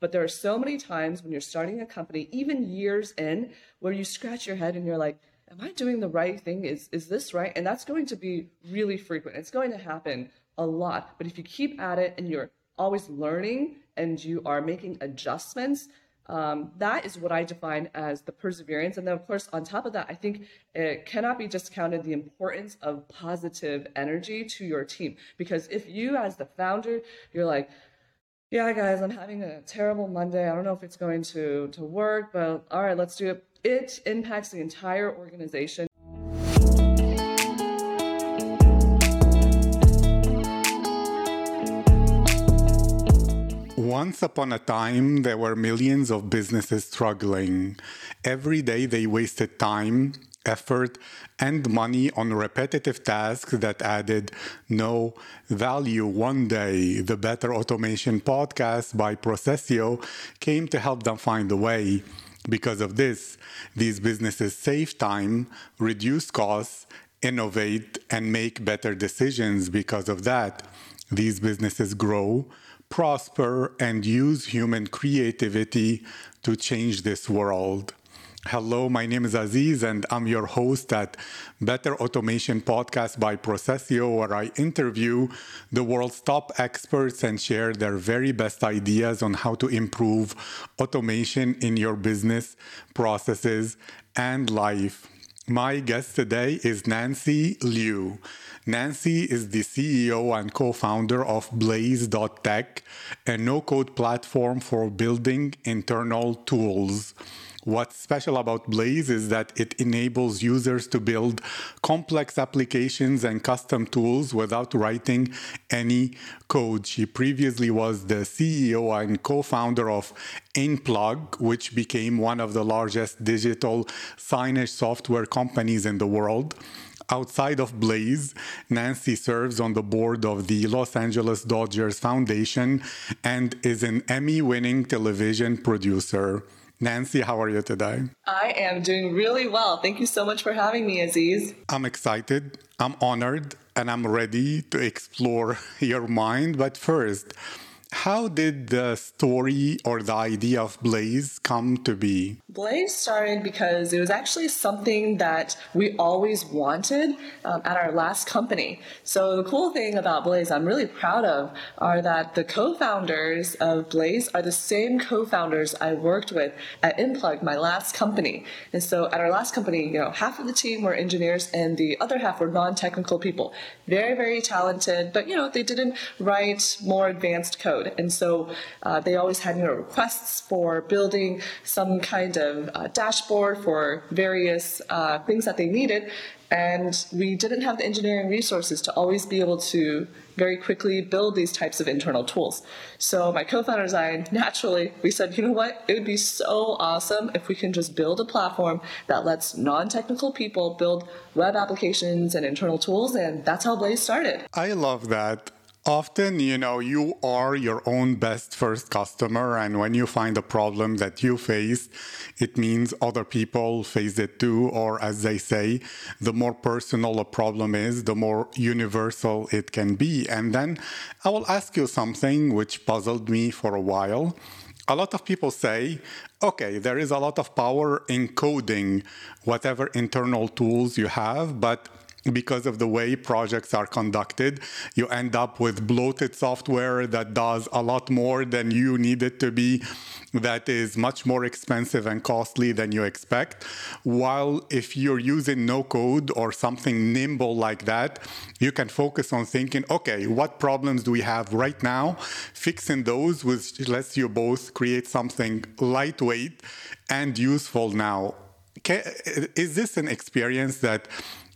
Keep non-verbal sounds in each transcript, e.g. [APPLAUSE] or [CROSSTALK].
But there are so many times when you're starting a company, even years in, where you scratch your head and you're like, am I doing the right thing? Is is this right? And that's going to be really frequent. It's going to happen a lot. But if you keep at it and you're always learning and you are making adjustments, um, that is what I define as the perseverance. And then, of course, on top of that, I think it cannot be discounted the importance of positive energy to your team. Because if you, as the founder, you're like, yeah, guys, I'm having a terrible Monday. I don't know if it's going to, to work, but all right, let's do it. It impacts the entire organization. Once upon a time, there were millions of businesses struggling. Every day they wasted time, effort, and money on repetitive tasks that added no value. One day, the Better Automation podcast by Procesio came to help them find a way. Because of this, these businesses save time, reduce costs, innovate, and make better decisions because of that. These businesses grow prosper, and use human creativity to change this world. Hello, my name is Aziz, and I'm your host at Better Automation Podcast by Procesio, where I interview the world's top experts and share their very best ideas on how to improve automation in your business, processes, and life. My guest today is Nanxi Liu. Nanxi is the CEO and co founder of Blaze.tech, a no code platform for building internal tools. What's special about Blaze is that it enables users to build complex applications and custom tools without writing any code. She previously was the CEO and co founder of Enplug, which became one of the largest digital signage software companies in the world. Outside of Blaze, Nanxi serves on the board of the Los Angeles Dodgers Foundation and is an Emmy winning television producer. Nanxi, how are you today? I am doing really well. Thank you so much for having me, Aziz. I'm excited, I'm honored, and I'm ready to explore [LAUGHS] your mind. But first, how did the story or the idea of Blaze come to be? Blaze started because it was actually something that we always wanted um, at our last company. So, the cool thing about Blaze, I'm really proud of, are that the co founders of Blaze are the same co founders I worked with at Enplug, my last company. And so, at our last company, you know, half of the team were engineers and the other half were non technical people. Very, very talented, but, you know, they didn't write more advanced code And so uh, they always had you know requests for building some kind of uh, dashboard for various uh, things that they needed. And we didn't have the engineering resources to always be able to very quickly build these types of internal tools. So my co-founders and I naturally we said, you know what, it would be so awesome if we can just build a platform that lets non-technical people build web applications and internal tools, and that's how Blaze started. I love that. Often, you know, you are your own best first customer, and when you find a problem that you face, it means other people face it too, or as they say, the more personal a problem is, the more universal it can be. And then I will ask you something which puzzled me for a while. A lot of people say, okay, there is a lot of power in coding whatever internal tools you have, but because of the way projects are conducted, you end up with bloated software that does a lot more than you need it to be, that is much more expensive and costly than you expect. While if you're using no code or something nimble like that, you can focus on thinking, okay, what problems do we have right now? Fixing those, which lets you both create something lightweight and useful now. Is this an experience that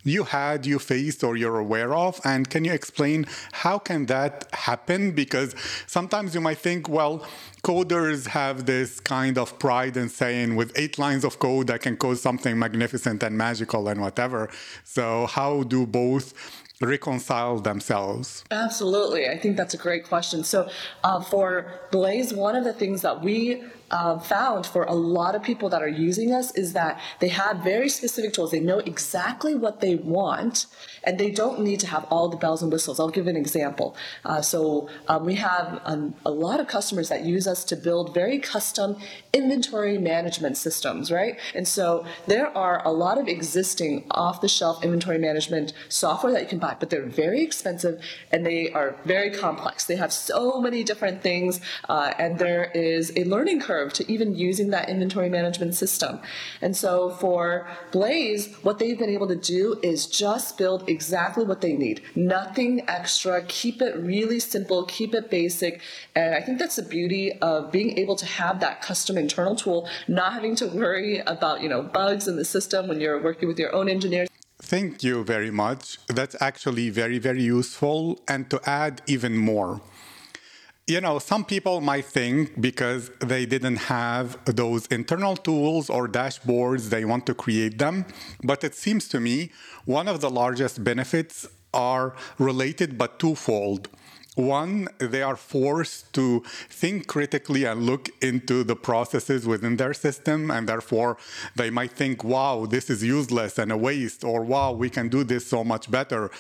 you had, you faced, or you're aware of? And can you explain how can that happen? Because sometimes you might think, well, coders have this kind of pride in saying with eight lines of code I can code something magnificent and magical and whatever. So how do both reconcile themselves? Absolutely. I think that's a great question. So uh, for Blaze, one of the things that we uh, found for a lot of people that are using us is that they have very specific tools. They know exactly what they want, and they don't need to have all the bells and whistles. I'll give an example. Uh, so um, we have um, a lot of customers that use us to build very custom inventory management systems, right? And so there are a lot of existing off-the-shelf inventory management software that you can buy, but they're very expensive and they are very complex. They have so many different things, uh, and there is a learning curve to even using that inventory management system. And so for Blaze, what they've been able to do is just build exactly what they need. Nothing extra. Keep it really simple. Keep it basic. And I think that's the beauty of being able to have that custom internal tool, not having to worry about you know bugs in the system when you're working with your own engineers. Thank you very much. That's actually very, very useful. And to add even more, you know, some people might think because they didn't have those internal tools or dashboards, they want to create them. But it seems to me one of the largest benefits are related but twofold. One, they are forced to think critically and look into the processes within their system, and therefore they might think, wow, this is useless and a waste, or wow, we can do this so much better,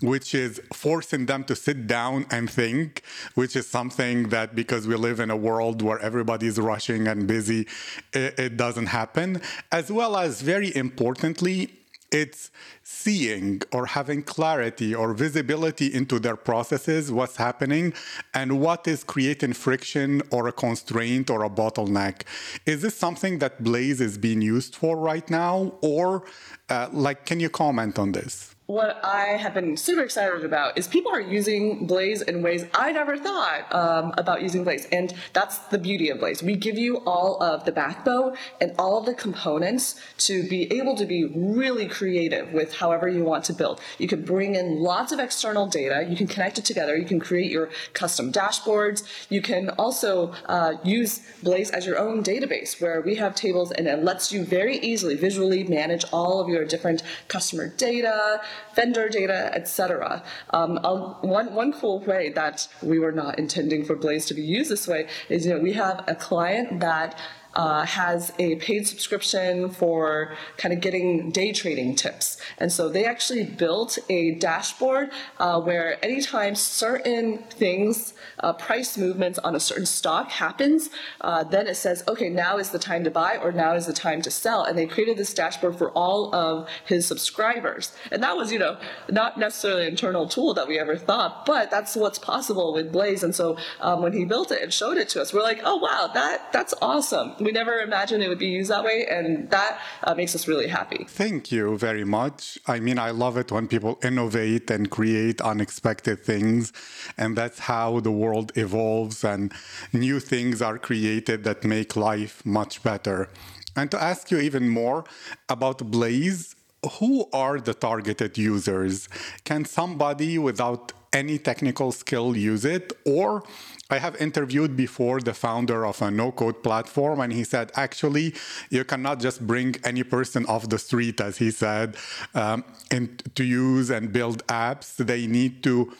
which is forcing them to sit down and think, which is something that because we live in a world where everybody's rushing and busy, it, it doesn't happen. As well as, very importantly, it's seeing or having clarity or visibility into their processes, what's happening, and what is creating friction or a constraint or a bottleneck. Is this something that Blaze is being used for right now? Or, uh, like, can you comment on this? What I have been super excited about is people are using Blaze in ways I never thought um, about using Blaze. And that's the beauty of Blaze. We give you all of the backbone and all of the components to be able to be really creative with however you want to build. You can bring in lots of external data. You can connect it together. You can create your custom dashboards. You can also uh, use Blaze as your own database where we have tables and it lets you very easily visually manage all of your different customer data, vendor data, etc. Um, one, one cool way that we were not intending for Blaze to be used this way is you know, we have a client that uh, has a paid subscription for kind of getting day trading tips. And so they actually built a dashboard uh, where anytime certain things, uh, price movements on a certain stock happens, uh, then it says, okay, now is the time to buy or now is the time to sell. And they created this dashboard for all of his subscribers. And that was, you know, not necessarily an internal tool that we ever thought, but that's what's possible with Blaze. And so um, when he built it and showed it to us, we're like, oh wow, that that's awesome we never imagined it would be used that way, and that uh, makes us really happy. Thank you very much. I mean, I love it when people innovate and create unexpected things, and that's how the world evolves and new things are created that make life much better. And to ask you even more about Blaze, who are the targeted users? Can somebody without any technical skill use it? Or I have interviewed before the founder of a no code platform, and he said, actually, you cannot just bring any person off the street, as he said, um, in, to use and build apps. They need to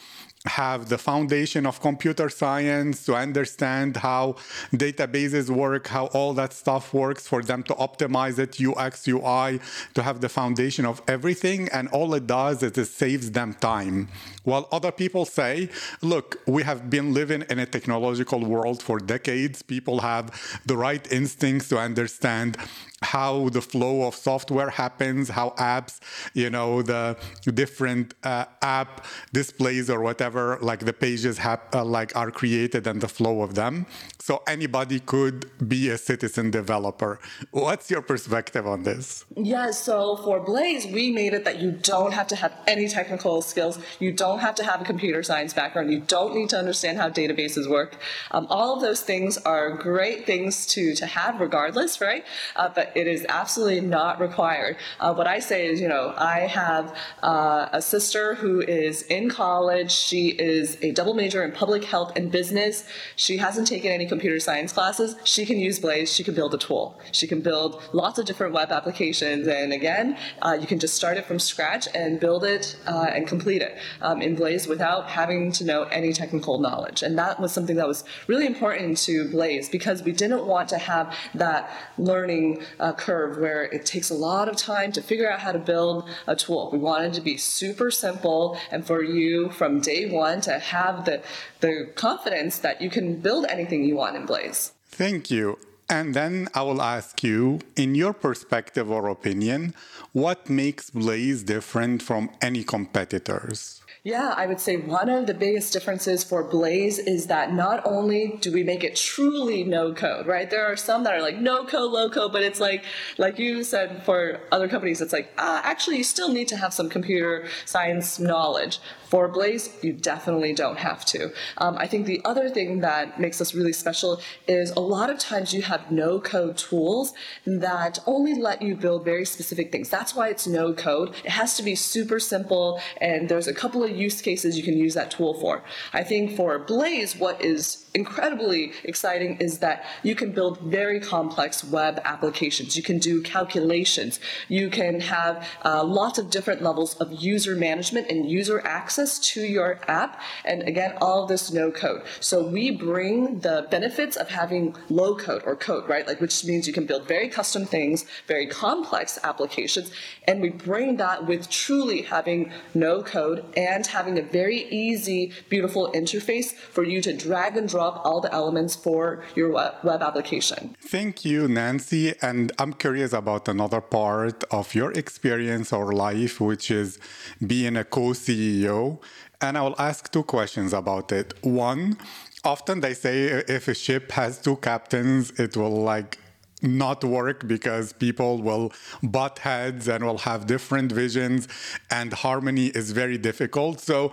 have the foundation of computer science to understand how databases work, how all that stuff works, for them to optimize it, UX, UI, to have the foundation of everything. And all it does is it saves them time. While other people say, look, we have been living in a technological world for decades. People have the right instincts to understand how the flow of software happens, how apps, you know, the different uh, app displays or whatever, like the pages have, uh, like are created and the flow of them. So anybody could be a citizen developer. What's your perspective on this? Yeah, so for Blaze, we made it that you don't have to have any technical skills. You don't have to have a computer science background. You don't need to understand how databases work. Um, all of those things are great things to, to have regardless, right? Uh, but it is absolutely not required. Uh, what I say is, you know, I have uh, a sister who is in college. She is a double major in public health and business. She hasn't taken any computer science classes, she can use Blaze, she can build a tool. She can build lots of different web applications. And again, uh, you can just start it from scratch and build it uh, and complete it um, in Blaze without having to know any technical knowledge. And that was something that was really important to Blaze because we didn't want to have that learning uh, curve where it takes a lot of time to figure out how to build a tool. We wanted to be super simple and for you from day one to have the, the confidence that you can build anything you want in Blaze. Thank you. And then I will ask you, in your perspective or opinion, what makes Blaze different from any competitors? Yeah, I would say one of the biggest differences for Blaze is that not only do we make it truly no code, right? There are some that are like no code, low code, but it's like, like you said, for other companies, it's like, ah, actually, you still need to have some computer science knowledge. For Blaze, you definitely don't have to. Um, I think the other thing that makes us really special is a lot of times you have no code tools that only let you build very specific things. That's why it's no code. It has to be super simple, and there's a couple of use cases you can use that tool for. I think for Blaze, what is incredibly exciting is that you can build very complex web applications. You can do calculations. You can have uh, lots of different levels of user management and user access to your app. And again, all this no code. So we bring the benefits of having low code or code, right? Like, which means you can build very custom things, very complex applications. And we bring that with truly having no code and having a very easy, beautiful interface for you to drag and drop all the elements for your web application. Thank you, Nanxi. And I'm curious about another part of your experience or life, which is being a co CEO. And I will ask two questions about it. One, often they say if a ship has two captains, it will like not work because people will butt heads and will have different visions and harmony is very difficult. So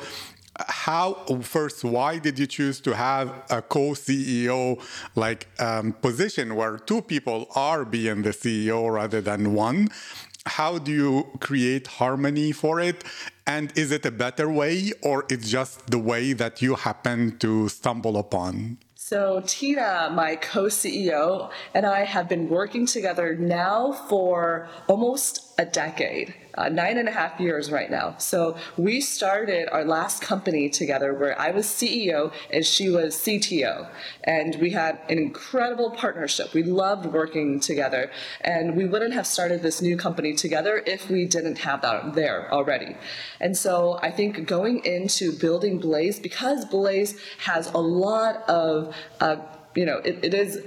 how first why did you choose to have a co-ceo like um, position where two people are being the ceo rather than one how do you create harmony for it? And is it a better way or it's just the way that you happen to stumble upon? So, Tina, my co CEO, and I have been working together now for almost a decade uh, nine and a half years right now. So we started our last company together where I was CEO and she was CTO. And we had an incredible partnership. We loved working together. And we wouldn't have started this new company together if we didn't have that there already. And so I think going into building Blaze, because Blaze has a lot of, uh, you know, it, it is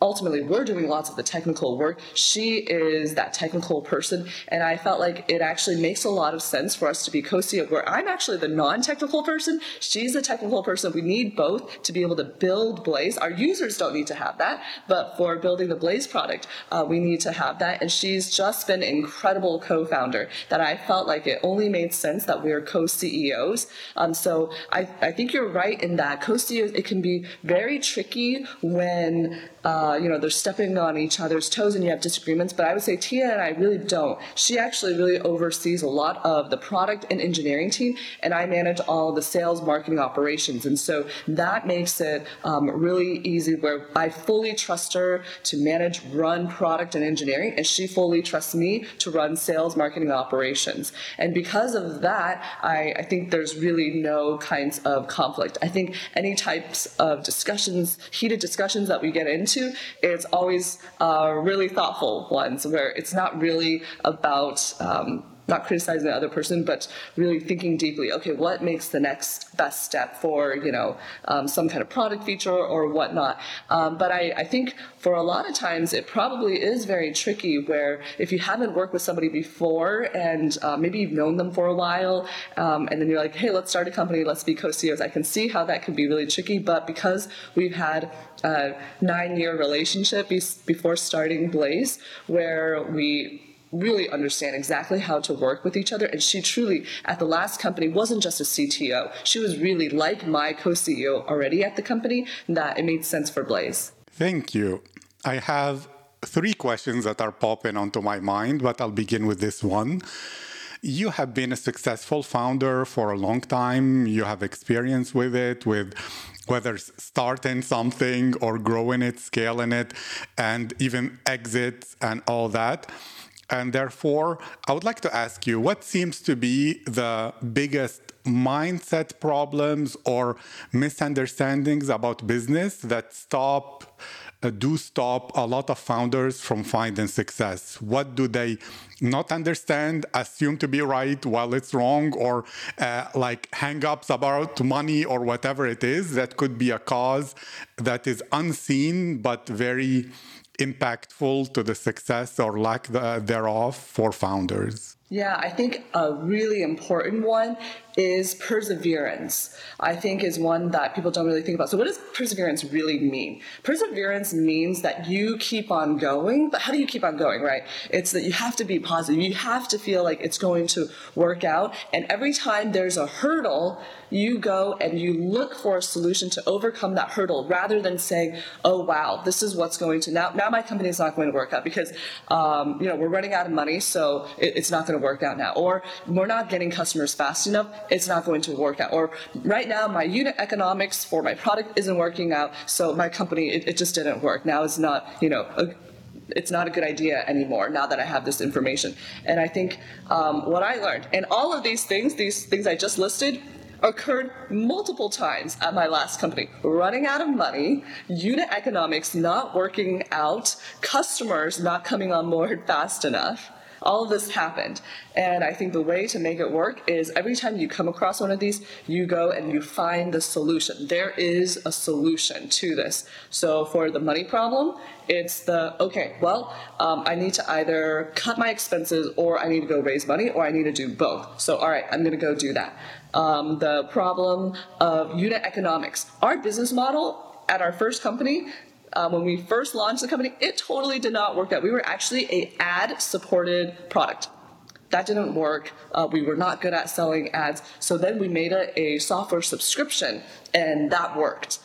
ultimately we're doing lots of the technical work. She is that technical person, and I felt like it actually makes a lot of sense for us to be co-CEO, where I'm actually the non-technical person. She's the technical person. We need both to be able to build Blaze. Our users don't need to have that, but for building the Blaze product, uh, we need to have that. And she's just been an incredible co-founder that I felt like it only made sense that we are co-CEOs. Um, so I, I think you're right in that co-CEOs, it can be very tricky when uh, you know, they're stepping on each other's toes and you have disagreements. But I would say Tia and I really don't. She actually really oversees a lot of the product and engineering team, and I manage all the sales, marketing, operations. And so that makes it um, really easy where I fully trust her to manage, run product and engineering, and she fully trusts me to run sales, marketing, operations. And because of that, I, I think there's really no kinds of conflict. I think any types of discussions, heated discussions that we get into, it's always uh, really thoughtful ones where it's not really about um, not criticizing the other person, but really thinking deeply. Okay, what makes the next best step for you know um, some kind of product feature or whatnot? Um, but I, I, think for a lot of times it probably is very tricky. Where if you haven't worked with somebody before and uh, maybe you've known them for a while, um, and then you're like, hey, let's start a company, let's be co-CEOs. I can see how that can be really tricky. But because we've had a nine-year relationship before starting Blaze, where we really understand exactly how to work with each other. And she truly, at the last company, wasn't just a CTO. She was really like my co CEO already at the company, that it made sense for Blaze. Thank you. I have three questions that are popping onto my mind, but I'll begin with this one. You have been a successful founder for a long time. You have experience with it, with whether starting something or growing it, scaling it, and even exits and all that. And therefore, I would like to ask you what seems to be the biggest mindset problems or misunderstandings about business that stop uh, do stop a lot of founders from finding success? What do they not understand assume to be right while it's wrong or uh, like hang-ups about money or whatever it is that could be a cause that is unseen but very impactful to the success or lack thereof for founders yeah, I think a really important one is perseverance. I think is one that people don't really think about. So what does perseverance really mean? Perseverance means that you keep on going, but how do you keep on going, right? It's that you have to be positive. You have to feel like it's going to work out. And every time there's a hurdle, you go and you look for a solution to overcome that hurdle rather than saying, oh wow, this is what's going to now now my company is not going to work out because um, you know we're running out of money, so it, it's not going to work out now. Or we're not getting customers fast enough, it's not going to work out. Or right now, my unit economics for my product isn't working out, so my company, it, it just didn't work. Now it's not, you know, a, it's not a good idea anymore now that I have this information. And I think um, what I learned, and all of these things, these things I just listed, occurred multiple times at my last company. Running out of money, unit economics not working out, customers not coming on board [LAUGHS] fast enough. All of this happened. And I think the way to make it work is every time you come across one of these, you go and you find the solution. There is a solution to this. So for the money problem, it's the okay, well, um, I need to either cut my expenses or I need to go raise money or I need to do both. So, all right, I'm going to go do that. Um, the problem of unit economics. Our business model at our first company um, when we first launched the company, it totally did not work out. We were actually a ad supported product. That didn't work. Uh, we were not good at selling ads. So then we made a, a software subscription, and that worked.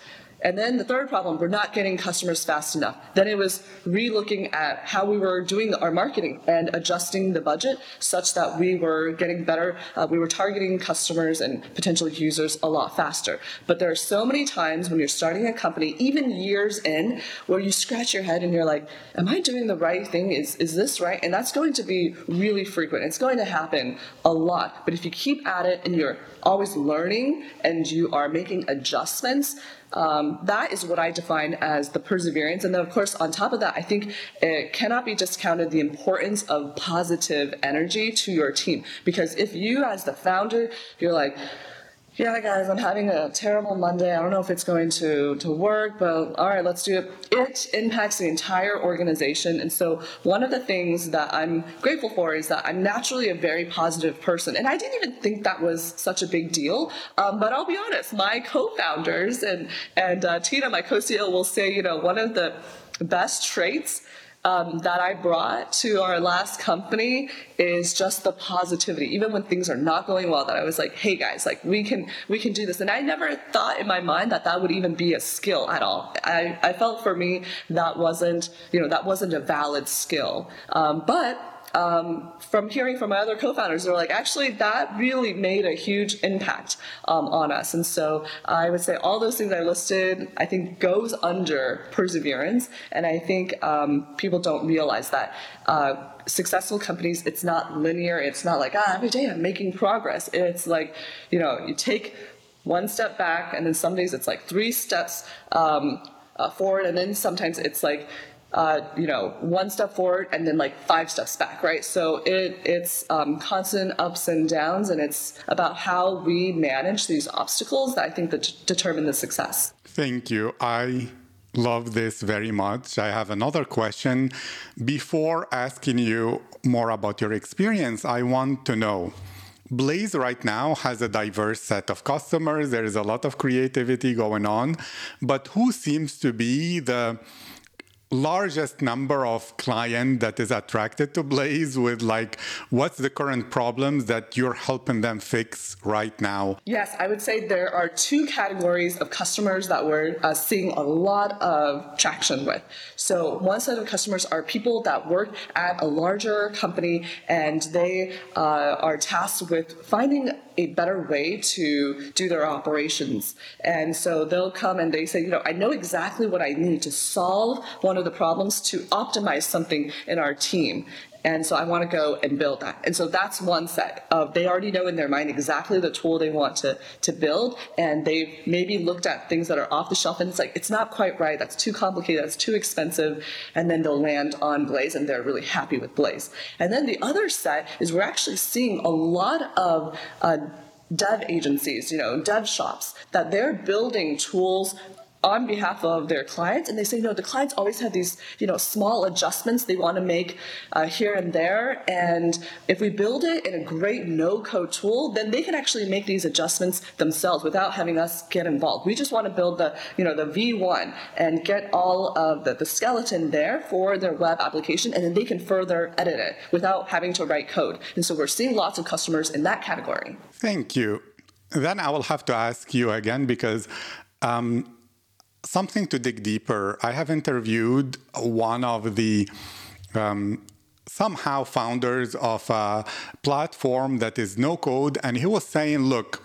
And then the third problem, we're not getting customers fast enough. Then it was relooking at how we were doing our marketing and adjusting the budget such that we were getting better. Uh, we were targeting customers and potential users a lot faster. But there are so many times when you're starting a company, even years in, where you scratch your head and you're like, am I doing the right thing? Is, is this right? And that's going to be really frequent. It's going to happen a lot. But if you keep at it and you're always learning and you are making adjustments, um, that is what I define as the perseverance. And then, of course, on top of that, I think it cannot be discounted the importance of positive energy to your team. Because if you, as the founder, you're like, yeah, guys, I'm having a terrible Monday. I don't know if it's going to, to work, but all right, let's do it. It impacts the entire organization. And so, one of the things that I'm grateful for is that I'm naturally a very positive person. And I didn't even think that was such a big deal. Um, but I'll be honest, my co founders and, and uh, Tina, my co CEO, will say, you know, one of the best traits um, that I brought to our last company is just the positivity. Even when things are not going well, that I was like, "Hey guys, like we can we can do this." And I never thought in my mind that that would even be a skill at all. I I felt for me that wasn't you know that wasn't a valid skill. Um, but um, from hearing from my other co-founders, they're like, actually, that really made a huge impact um, on us. And so I would say all those things I listed, I think, goes under perseverance. And I think um, people don't realize that. Uh, successful companies, it's not linear. It's not like, ah, every day I'm making progress. It's like, you know, you take one step back, and then some days it's like three steps um, uh, forward, and then sometimes it's like uh, you know, one step forward and then like five steps back, right? So it, it's um, constant ups and downs, and it's about how we manage these obstacles that I think that determine the success. Thank you. I love this very much. I have another question. Before asking you more about your experience, I want to know. Blaze right now has a diverse set of customers. There is a lot of creativity going on, but who seems to be the largest number of client that is attracted to Blaze with like what's the current problems that you're helping them fix right now? Yes, I would say there are two categories of customers that we're uh, seeing a lot of traction with. So one set of customers are people that work at a larger company and they uh, are tasked with finding a better way to do their operations. And so they'll come and they say, you know, I know exactly what I need to solve one of the problems to optimize something in our team. And so I want to go and build that. And so that's one set of they already know in their mind exactly the tool they want to, to build. And they've maybe looked at things that are off the shelf and it's like, it's not quite right. That's too complicated. That's too expensive. And then they'll land on Blaze and they're really happy with Blaze. And then the other set is we're actually seeing a lot of uh, dev agencies, you know, dev shops, that they're building tools on behalf of their clients and they say no the clients always have these you know small adjustments they want to make uh, here and there and if we build it in a great no code tool then they can actually make these adjustments themselves without having us get involved. We just want to build the you know the v1 and get all of the, the skeleton there for their web application and then they can further edit it without having to write code. And so we're seeing lots of customers in that category. Thank you. Then I will have to ask you again because um, something to dig deeper. I have interviewed one of the um, somehow founders of a platform that is no code, and he was saying, look,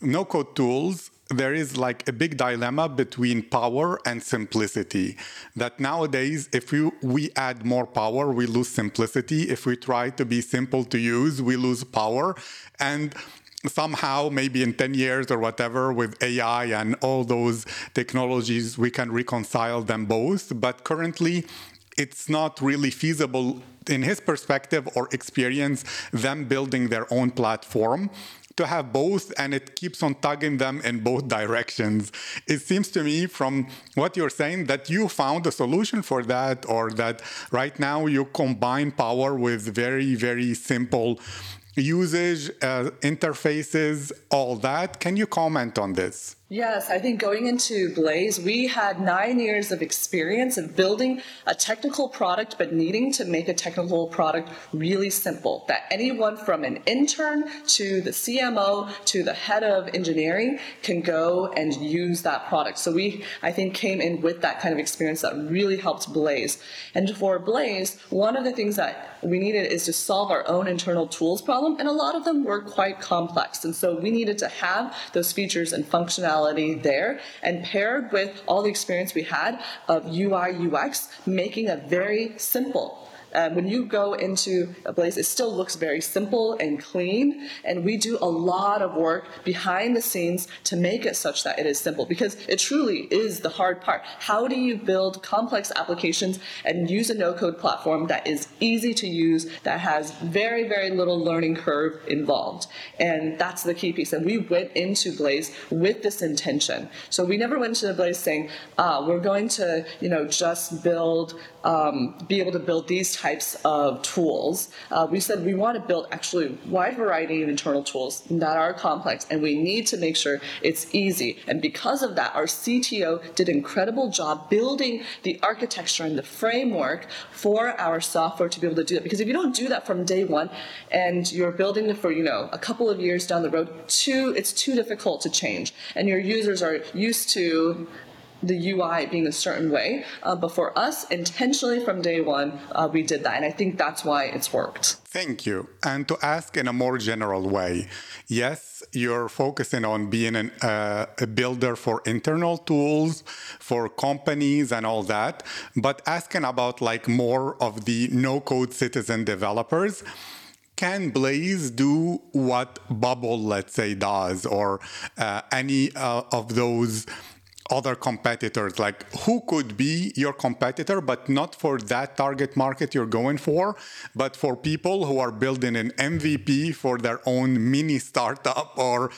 no code tools. There is like a big dilemma between power and simplicity. That nowadays, if we, we add more power, we lose simplicity. If we try to be simple to use, we lose power. And somehow maybe in 10 years or whatever with AI and all those technologies we can reconcile them both. But currently it's not really feasible in his perspective or experience them building their own platform to have both and it keeps on tugging them in both directions. It seems to me from what you're saying that you found a solution for that or that right now you combine power with very very simple usage, uh, interfaces, all that. Can you comment on this? Yes, I think going into Blaze, we had nine years of experience of building a technical product, but needing to make a technical product really simple. That anyone from an intern to the CMO to the head of engineering can go and use that product. So we, I think, came in with that kind of experience that really helped Blaze. And for Blaze, one of the things that we needed is to solve our own internal tools problem, and a lot of them were quite complex. And so we needed to have those features and functionality there and paired with all the experience we had of UI UX, making a very simple um, when you go into a Blaze, it still looks very simple and clean. And we do a lot of work behind the scenes to make it such that it is simple because it truly is the hard part. How do you build complex applications and use a no code platform that is easy to use, that has very, very little learning curve involved? And that's the key piece. And we went into Blaze with this intention. So we never went into Blaze saying, ah, we're going to, you know, just build, um, be able to build these types of tools. Uh, we said we want to build actually a wide variety of internal tools that are complex, and we need to make sure it's easy. And because of that, our CTO did an incredible job building the architecture and the framework for our software to be able to do that. Because if you don't do that from day one, and you're building it for you know a couple of years down the road, too, it's too difficult to change, and your users are used to the UI being a certain way. Uh, but for us, intentionally from day one, uh, we did that. And I think that's why it's worked. Thank you. And to ask in a more general way, yes, you're focusing on being an, uh, a builder for internal tools, for companies and all that, but asking about like more of the no code citizen developers can Blaze do what Bubble, let's say, does, or uh, any uh, of those other competitors. Like who could be your competitor but not for that target market you're going for but for people who are building an mvp for their own mini startup or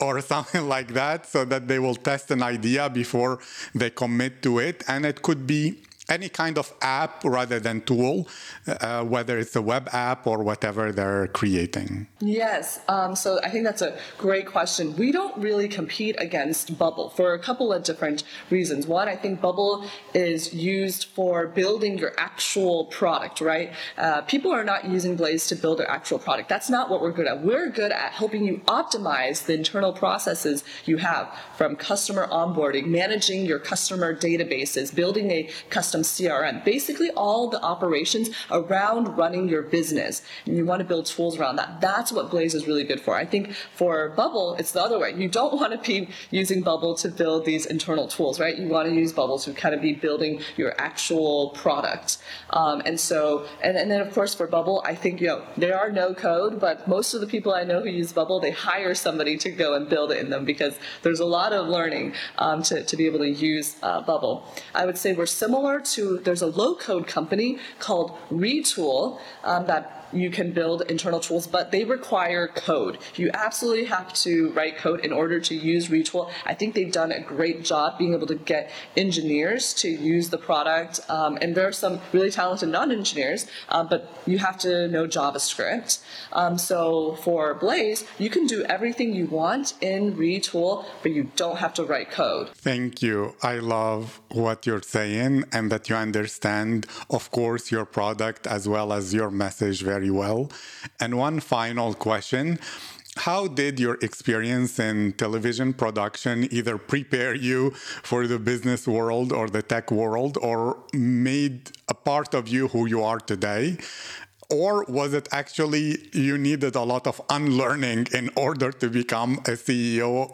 or [LAUGHS] something like that so that they will test an idea before they commit to it. And it could be any kind of app rather than tool, uh, whether it's a web app or whatever they're creating? Yes, um, so I think that's a great question. We don't really compete against Bubble for a couple of different reasons. One, I think Bubble is used for building your actual product, right? Uh, people are not using Blaze to build their actual product. That's not what we're good at. We're good at helping you optimize the internal processes you have from customer onboarding, managing your customer databases, building a custom custom CRM, basically all the operations around running your business. And you want to build tools around that. That's what Blaze is really good for. I think for Bubble, it's the other way. You don't want to be using Bubble to build these internal tools, right? You want to use Bubble to kind of be building your actual product. Um, and so, and, and then of course for Bubble, I think, you know, there are no code, but most of the people I know who use Bubble, they hire somebody to go and build it in them because there's a lot of learning um, to, to be able to use uh, Bubble. I would say we're similar to, there's a low code company called Retool um, that you can build internal tools, but they require code. You absolutely have to write code in order to use Retool. I think they've done a great job being able to get engineers to use the product, um, and there are some really talented non-engineers, uh, but you have to know JavaScript. Um, so for Blaze, you can do everything you want in Retool, but you don't have to write code. Thank you. I love what you're saying and that you understand, of course, your product as well as your message very very well. And one final question. How did your experience in television production either prepare you for the business world or the tech world or made a part of you who you are today? Or was it actually you needed a lot of unlearning in order to become a CEO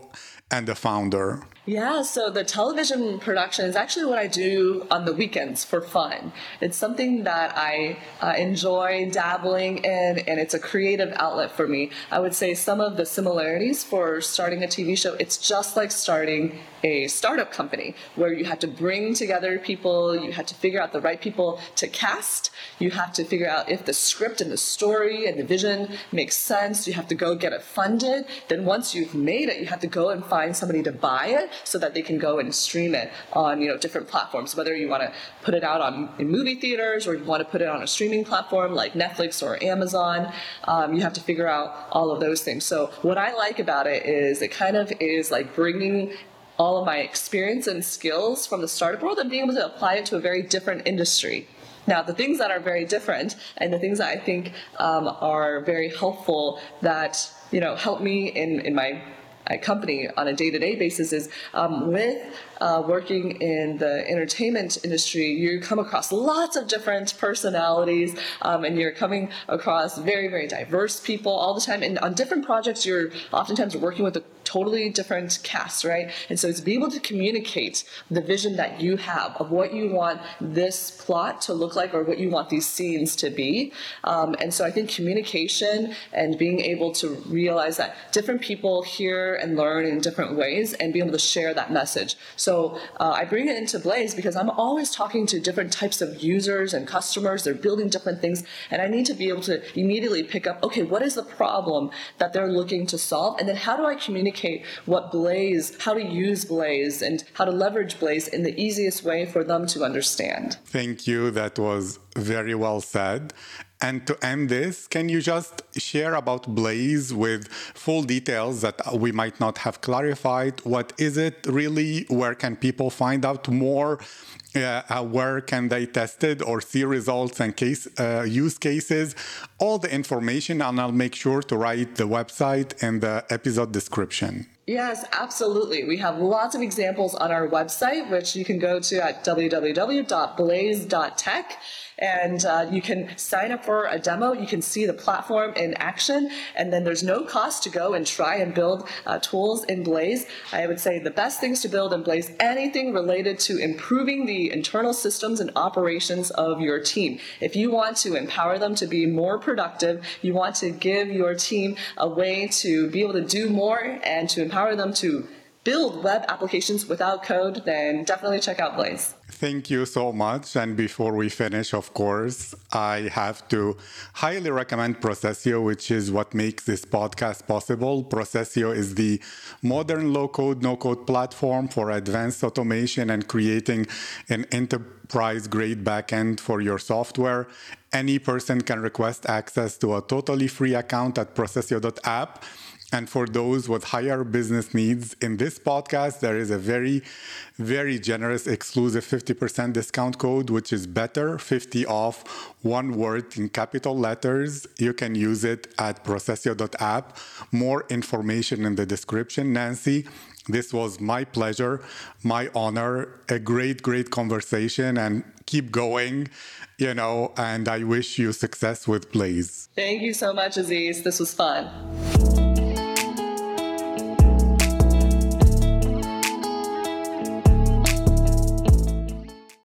and a founder? Yeah, so the television production is actually what I do on the weekends for fun. It's something that I uh, enjoy dabbling in, and it's a creative outlet for me. I would say some of the similarities for starting a TV show, it's just like starting a startup company where you have to bring together people, you have to figure out the right people to cast, you have to figure out if the script and the story and the vision makes sense, you have to go get it funded. Then once you've made it, you have to go and find somebody to buy it so that they can go and stream it on you know different platforms. Whether you want to put it out on in movie theaters or you want to put it on a streaming platform like Netflix or Amazon, um, you have to figure out all of those things. So what I like about it is it kind of is like bringing all of my experience and skills from the startup world and being able to apply it to a very different industry. Now, the things that are very different and the things that I think um, are very helpful that you know help me in in my company on a day-to-day basis is um, with uh, working in the entertainment industry, you come across lots of different personalities, um, and you're coming across very, very diverse people all the time. And on different projects, you're oftentimes working with a totally different cast, right? And so to be able to communicate the vision that you have of what you want this plot to look like or what you want these scenes to be. Um, and so I think communication and being able to realize that different people hear and learn in different ways and being able to share that message. So so uh, I bring it into Blaze because I'm always talking to different types of users and customers. They're building different things, and I need to be able to immediately pick up, okay, what is the problem that they're looking to solve? And then how do I communicate what Blaze, how to use Blaze, and how to leverage Blaze in the easiest way for them to understand? Thank you. That was very well said. And to end this, can you just share about Blaze with full details that we might not have clarified? What is it really? Where can people find out more? Uh, uh, where can they test it or see results and case uh, use cases? All the information, and I'll make sure to write the website and the episode description. Yes, absolutely. We have lots of examples on our website, which you can go to at www.blaze.tech and uh, you can sign up for a demo. You can see the platform in action, and then there's no cost to go and try and build uh, tools in Blaze. I would say the best things to build in Blaze anything related to improving the internal systems and operations of your team. If you want to empower them to be more productive, you want to give your team a way to be able to do more and to empower them to build web applications without code, then definitely check out Blaze. Thank you so much. And before we finish, of course, I have to highly recommend Procesio, which is what makes this podcast possible. Procesio is the modern low code, no code platform for advanced automation and creating an enterprise grade backend for your software. Any person can request access to a totally free account at procesio.app and for those with higher business needs, in this podcast, there is a very, very generous exclusive 50% discount code, which is better 50 off, one word in capital letters. You can use it at procesio.app. More information in the description. Nanxi, this was my pleasure, my honor, a great, great conversation, and keep going, you know, and I wish you success with Blaze. Thank you so much, Aziz. This was fun.